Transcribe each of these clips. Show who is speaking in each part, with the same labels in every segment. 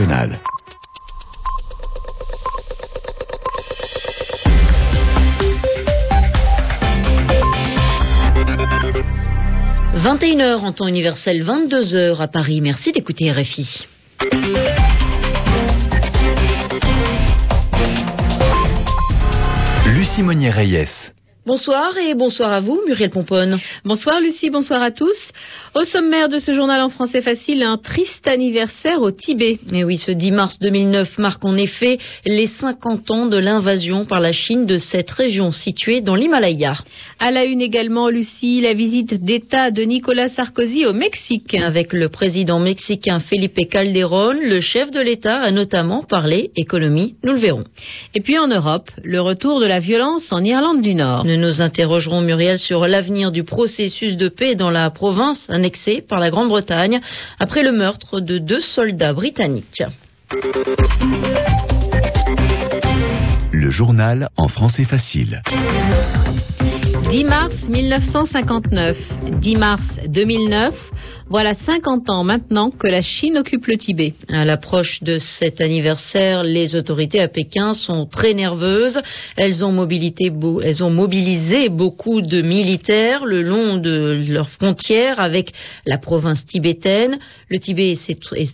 Speaker 1: internationale.
Speaker 2: « 21h en temps universel, 22h à Paris. Merci d'écouter RFI.
Speaker 1: Lucie Monnier-Reyes.
Speaker 2: Bonsoir et bonsoir à vous, Muriel Pomponne.
Speaker 3: Bonsoir Lucie, bonsoir à tous. Au sommaire de ce journal en français facile, un triste anniversaire au Tibet.
Speaker 2: Et oui, ce 10 mars 2009 marque en effet les 50 ans de l'invasion par la Chine de cette région située dans l'Himalaya.
Speaker 3: À la une également, Lucie, la visite d'État de Nicolas Sarkozy au Mexique.
Speaker 2: Avec le président mexicain Felipe Calderón, le chef de l'État a notamment parlé économie, nous le verrons.
Speaker 3: Et puis en Europe, le retour de la violence en Irlande du Nord.
Speaker 2: Nous nous interrogerons, Muriel, sur l'avenir du processus de paix dans la province annexée par la Grande-Bretagne après le meurtre de deux soldats britanniques.
Speaker 1: Le journal en français facile.
Speaker 3: 10 mars 1959, 10 mars 2009, voilà 50 ans maintenant que la Chine occupe le Tibet.
Speaker 2: À l'approche de cet anniversaire, les autorités à Pékin sont très nerveuses. Elles ont, mobilisé beaucoup de militaires le long de leurs frontières avec la province tibétaine. Le Tibet est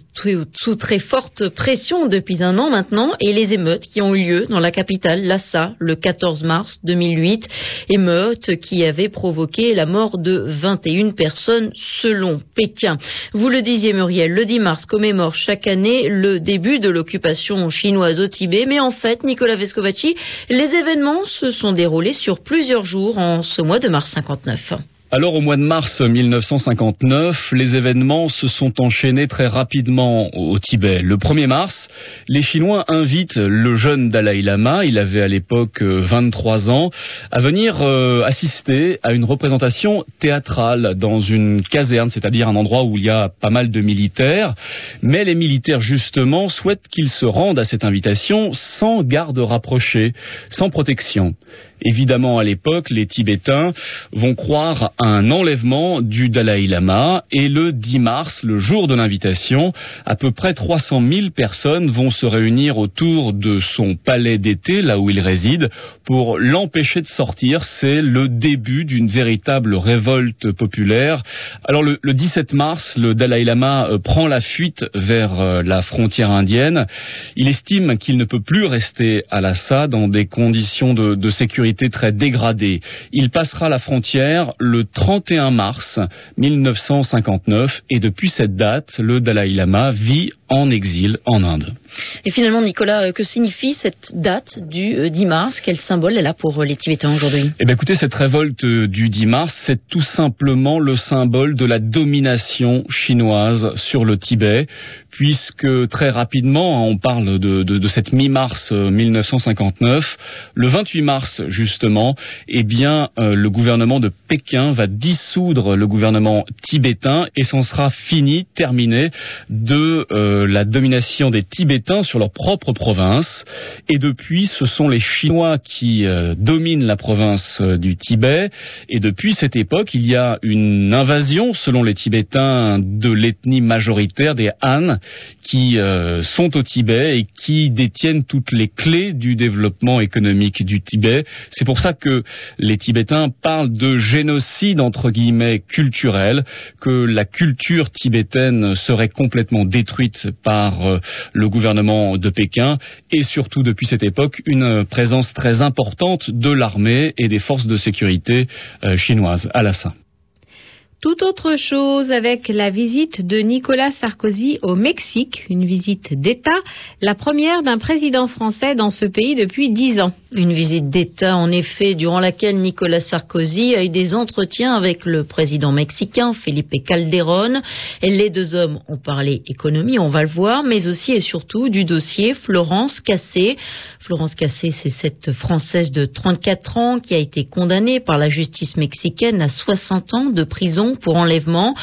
Speaker 2: sous très forte pression depuis un an maintenant et les émeutes qui ont eu lieu dans la capitale Lhasa le 14 mars 2008, émeutes qui avaient provoqué la mort de 21 personnes selon Pékin. Tiens, Vous le disiez Muriel, le 10 mars commémore chaque année le début de l'occupation chinoise au Tibet, mais en fait, Nicolas Vescovaci, les événements se sont déroulés sur plusieurs jours en ce mois de mars 59.
Speaker 4: Alors au mois de mars 1959, les événements se sont enchaînés très rapidement au Tibet. Le 1er mars, les Chinois invitent le jeune Dalai Lama, il avait à l'époque 23 euh, ans, à venir euh, assister à une représentation théâtrale dans une caserne, c'est-à-dire un endroit où il y a pas mal de militaires. Mais les militaires justement souhaitent qu'il se rendent à cette invitation sans garde rapprochée, sans protection. Évidemment, à l'époque, les Tibétains vont croire un enlèvement du Dalai Lama et le 10 mars, le jour de l'invitation, à peu près 300 000 personnes vont se réunir autour de son palais d'été, là où il réside, pour l'empêcher de sortir. C'est le début d'une véritable révolte populaire. Alors le, 17 mars, le Dalai Lama euh, prend la fuite vers euh, la frontière indienne. Il estime qu'il ne peut plus rester à Lhasa dans des conditions de, de sécurité très dégradée. Il passera la frontière le 31 mars 1959 et depuis cette date, le Dalai Lama vit en exil en Inde.
Speaker 2: Et finalement, Nicolas, euh, que signifie cette date du 10 euh, mars? Quel symbole est là pour euh, les Tibétains aujourd'hui?
Speaker 4: Eh bien, écoutez, cette révolte du 10 mars, c'est tout simplement le symbole de la domination chinoise sur le Tibet, puisque très rapidement, on parle de, de, de cette mi-mars 1959, le 28 mars justement, eh bien, le gouvernement de Pékin va dissoudre le gouvernement tibétain et c'en sera fini, terminé de la domination des Tibétains sur leur propre province. Et depuis, ce sont les Chinois qui euh, dominent la province euh, du Tibet. Et depuis cette époque, il y a une invasion, selon les Tibétains, de l'ethnie majoritaire des Han, qui euh, sont au Tibet et qui détiennent toutes les clés du développement économique du Tibet. C'est pour ça que les Tibétains parlent de génocide entre guillemets culturel, que la culture tibétaine serait complètement détruite par euh, le gouvernement de Pékin et surtout depuis cette époque une présence très importante de l'armée et des forces de sécurité euh, chinoises à Lhasa.
Speaker 3: Tout autre chose avec la visite de Nicolas Sarkozy au Mexique, une visite d'État, la première d'un président français dans ce pays depuis dix ans.
Speaker 2: Une visite d'État, en effet, durant laquelle Nicolas Sarkozy a eu des entretiens avec le président mexicain Felipe Calderón. Et les deux hommes ont parlé économie, on va le voir, mais aussi et surtout du dossier Florence Cassé. Florence Cassé, c'est cette Française de 34 ans qui a été condamnée par la justice mexicaine à 60 ans de prison pour enlèvement.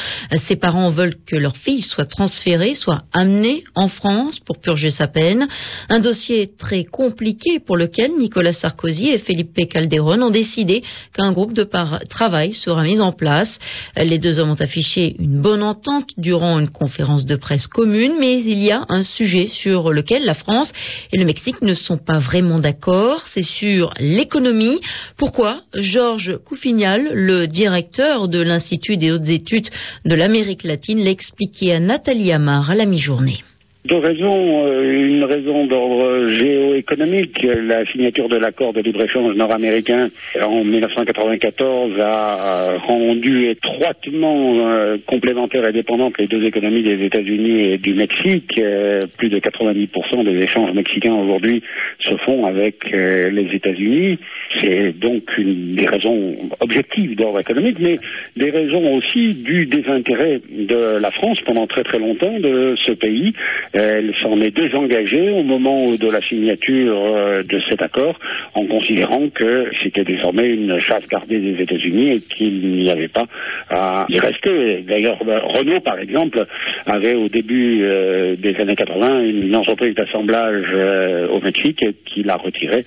Speaker 2: Ses parents veulent que leur fille soit transférée, soit amenée en France pour purger sa peine. Un dossier très compliqué pour lequel Nicolas Sarkozy et Felipe Calderón ont décidé qu'un groupe de travail sera mis en place. Les deux hommes ont affiché une bonne entente durant une conférence de presse commune, mais il y a un sujet sur lequel la France et le Mexique ne sont pas vraiment d'accord. C'est sur l'économie. Pourquoi Georges Coufignal, le directeur de l'Institut des hautes études de l'Amérique latine, l'a expliqué à Nathalie Amar à la mi-journée.
Speaker 5: Deux raisons. Euh, une raison d'ordre géoéconomique. La signature de l'accord de libre-échange nord-américain en 1994 a rendu étroitement euh, complémentaires et dépendantes les deux économies des États-Unis et du Mexique. Euh, plus de 90% des échanges mexicains aujourd'hui se font avec les États-Unis. C'est donc une des raisons objectives d'ordre économique, mais des raisons aussi du désintérêt de la France pendant très très longtemps de ce pays elle s'en est désengagée au moment de la signature euh, de cet accord en considérant que c'était désormais une chasse gardée des États-Unis et qu'il n'y avait pas à y rester. D'ailleurs, ben, Renault, par exemple, avait au début euh, des années 80 une entreprise d'assemblage euh, au Mexique qui l'a retirée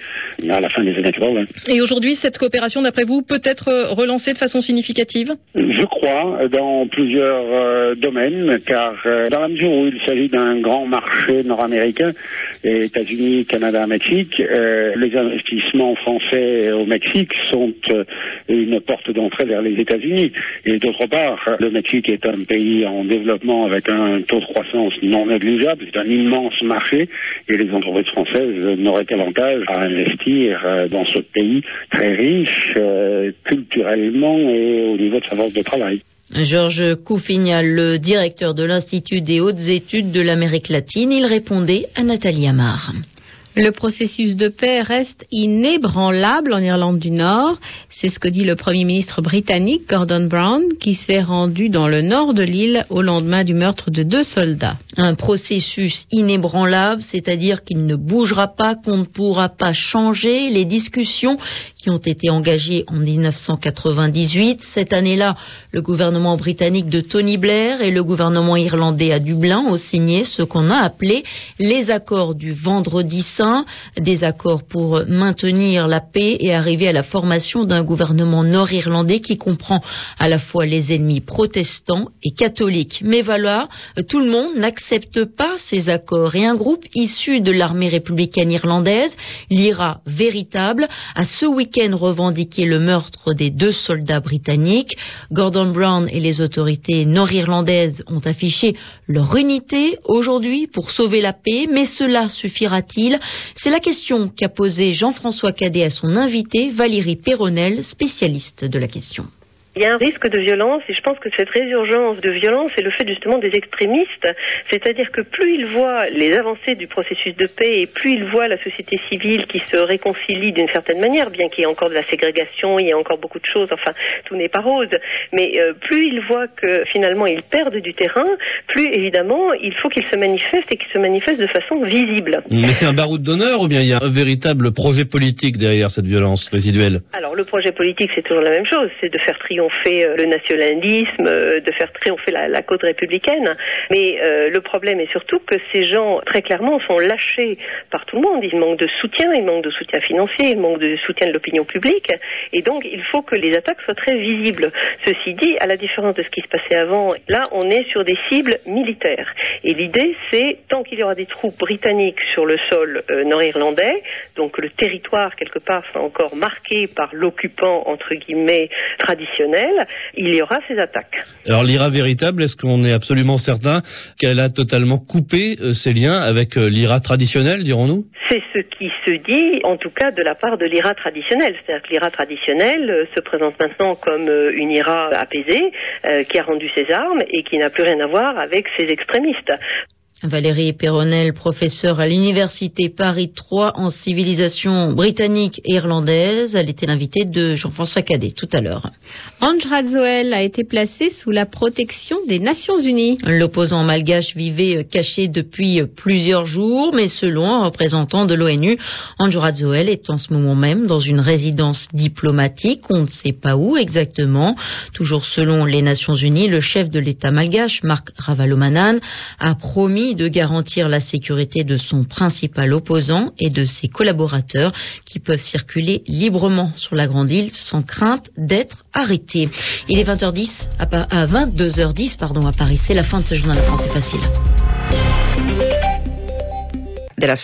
Speaker 5: à la fin des années 80.
Speaker 3: Et aujourd'hui, cette coopération, d'après vous, peut être relancée de façon significative?
Speaker 5: Je crois, dans plusieurs domaines, car dans la mesure où il s'agit d'un grand marché nord-américain, États-Unis, Canada, Mexique, euh, les investissements français au Mexique sont euh, une porte d'entrée vers les États-Unis. Et d'autre part, le Mexique est un pays en développement avec un taux de croissance non négligeable, c'est un immense marché, et les entreprises françaises n'auraient qu'avantage à investir euh, dans ce pays très riche culturellement et au niveau de sa force de travail.
Speaker 2: Georges Coufignal, le directeur de l'Institut des hautes études de l'Amérique latine, il répondait à Nathalie Amar.
Speaker 3: Le processus de paix reste inébranlable en Irlande du Nord. C'est ce que dit le Premier ministre britannique Gordon Brown, qui s'est rendu dans le nord de l'île au lendemain du meurtre de deux soldats.
Speaker 2: Un processus inébranlable, c'est-à-dire qu'il ne bougera pas, qu'on ne pourra pas changer les discussions qui ont été engagées en 1998. Cette année-là, le gouvernement britannique de Tony Blair et le gouvernement irlandais à Dublin ont signé ce qu'on a appelé les accords du vendredi saint des accords pour maintenir la paix et arriver à la formation d'un gouvernement nord-irlandais qui comprend à la fois les ennemis protestants et catholiques. Mais voilà, tout le monde n'accepte pas ces accords et un groupe issu de l'armée républicaine irlandaise, l'IRA véritable, a ce week-end revendiqué le meurtre des deux soldats britanniques. Gordon Brown et les autorités nord-irlandaises ont affiché leur unité aujourd'hui pour sauver la paix, mais cela suffira-t-il c'est la question qu'a posée Jean-François Cadet à son invité, Valérie Perronel, spécialiste de la question.
Speaker 6: Il y a un risque de violence et je pense que cette résurgence de violence est le fait justement des extrémistes. C'est-à-dire que plus ils voient les avancées du processus de paix et plus ils voient la société civile qui se réconcilie d'une certaine manière, bien qu'il y ait encore de la ségrégation, il y a encore beaucoup de choses, enfin tout n'est pas rose, mais euh, plus ils voient que finalement ils perdent du terrain, plus évidemment il faut qu'ils se manifestent et qu'ils se manifestent de façon visible.
Speaker 4: Mais c'est un baroud d'honneur ou bien il y a un véritable projet politique derrière cette violence résiduelle?
Speaker 6: Alors le projet politique c'est toujours la même chose, c'est de faire triompher triompher euh, le nationalisme, euh, de faire triompher la, la cause républicaine. Mais euh, le problème est surtout que ces gens, très clairement, sont lâchés par tout le monde. Ils manquent de soutien, ils manquent de soutien financier, ils manquent de soutien de l'opinion publique. Et donc, il faut que les attaques soient très visibles. Ceci dit, à la différence de ce qui se passait avant, là, on est sur des cibles militaires. Et l'idée, c'est, tant qu'il y aura des troupes britanniques sur le sol nord-irlandais, donc le territoire, quelque part, sera encore marqué par l'occupant, entre guillemets, traditionnel, il y aura ces attaques.
Speaker 4: Alors l'IRA véritable, est-ce qu'on est absolument certain qu'elle a totalement coupé euh, ses liens avec euh, l'IRA traditionnel, dirons-nous?
Speaker 6: C'est ce qui se dit, en tout cas de la part de l'IRA traditionnel. C'est-à-dire que l'IRA traditionnel euh, se présente maintenant comme une IRA apaisée, qui a rendu ses armes et qui n'a plus rien à voir avec ses extrémistes.
Speaker 2: Valérie Perronel, professeure à l'université Paris 3 en civilisation britannique et irlandaise. Elle était l'invitée de Jean-François Cadet tout à l'heure.
Speaker 3: Ange Radzoel a été placé sous la protection des Nations Unies.
Speaker 2: L'opposant malgache vivait caché depuis plusieurs jours, mais selon un représentant de l'ONU, Ange Radzoel est en ce moment même dans une résidence diplomatique. On ne sait pas où exactement. Toujours selon les Nations Unies, le chef de l'État malgache, Marc Ravalomanan, a promis de garantir la sécurité de son principal opposant et de ses collaborateurs qui peuvent circuler librement sur la grande île sans crainte d'être arrêtés. Il est 20h10 à 22h10 pardon à Paris. C'est la fin de ce journal de France facile.
Speaker 7: De la